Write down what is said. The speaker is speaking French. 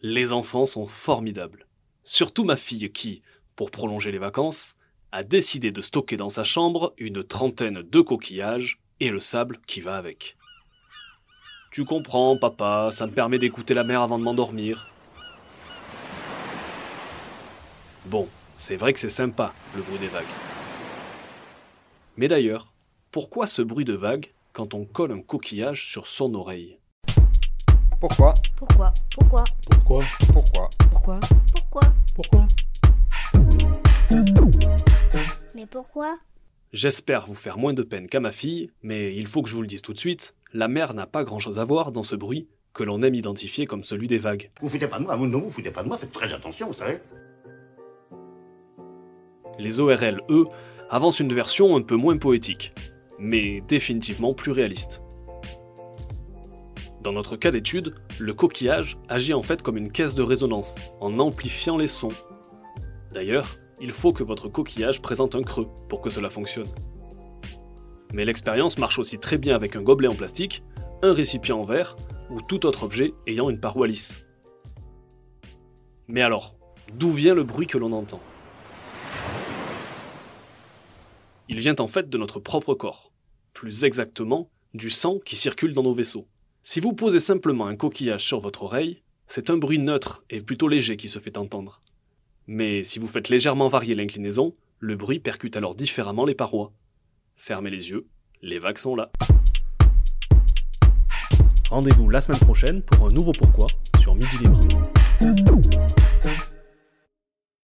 Les enfants sont formidables. Surtout ma fille qui, pour prolonger les vacances, a décidé de stocker dans sa chambre une trentaine de coquillages et le sable qui va avec. Tu comprends, papa, ça me permet d'écouter la mer avant de m'endormir. Bon, c'est vrai que c'est sympa, le bruit des vagues. Mais d'ailleurs, pourquoi ce bruit de vagues quand on colle un coquillage sur son oreille? Pourquoi Pourquoi Pourquoi Pourquoi Pourquoi Pourquoi Pourquoi Pourquoi Mais pourquoi J'espère vous faire moins de peine qu'à ma fille, mais il faut que je vous le dise tout de suite, la mer n'a pas grand-chose à voir dans ce bruit que l'on aime identifier comme celui des vagues. Vous foutez pas de moi, non, vous foutez pas de moi, faites très attention, vous savez. Les ORL, eux, avancent une version un peu moins poétique, mais définitivement plus réaliste. Dans notre cas d'étude, le coquillage agit en fait comme une caisse de résonance, en amplifiant les sons. D'ailleurs, il faut que votre coquillage présente un creux pour que cela fonctionne. Mais l'expérience marche aussi très bien avec un gobelet en plastique, un récipient en verre ou tout autre objet ayant une paroi lisse. Mais alors, d'où vient le bruit que l'on entend? Il vient en fait de notre propre corps, plus exactement du sang qui circule dans nos vaisseaux. Si vous posez simplement un coquillage sur votre oreille, c'est un bruit neutre et plutôt léger qui se fait entendre. Mais si vous faites légèrement varier l'inclinaison, le bruit percute alors différemment les parois. Fermez les yeux, les vagues sont là. Rendez-vous la semaine prochaine pour un nouveau pourquoi sur Midi Libre.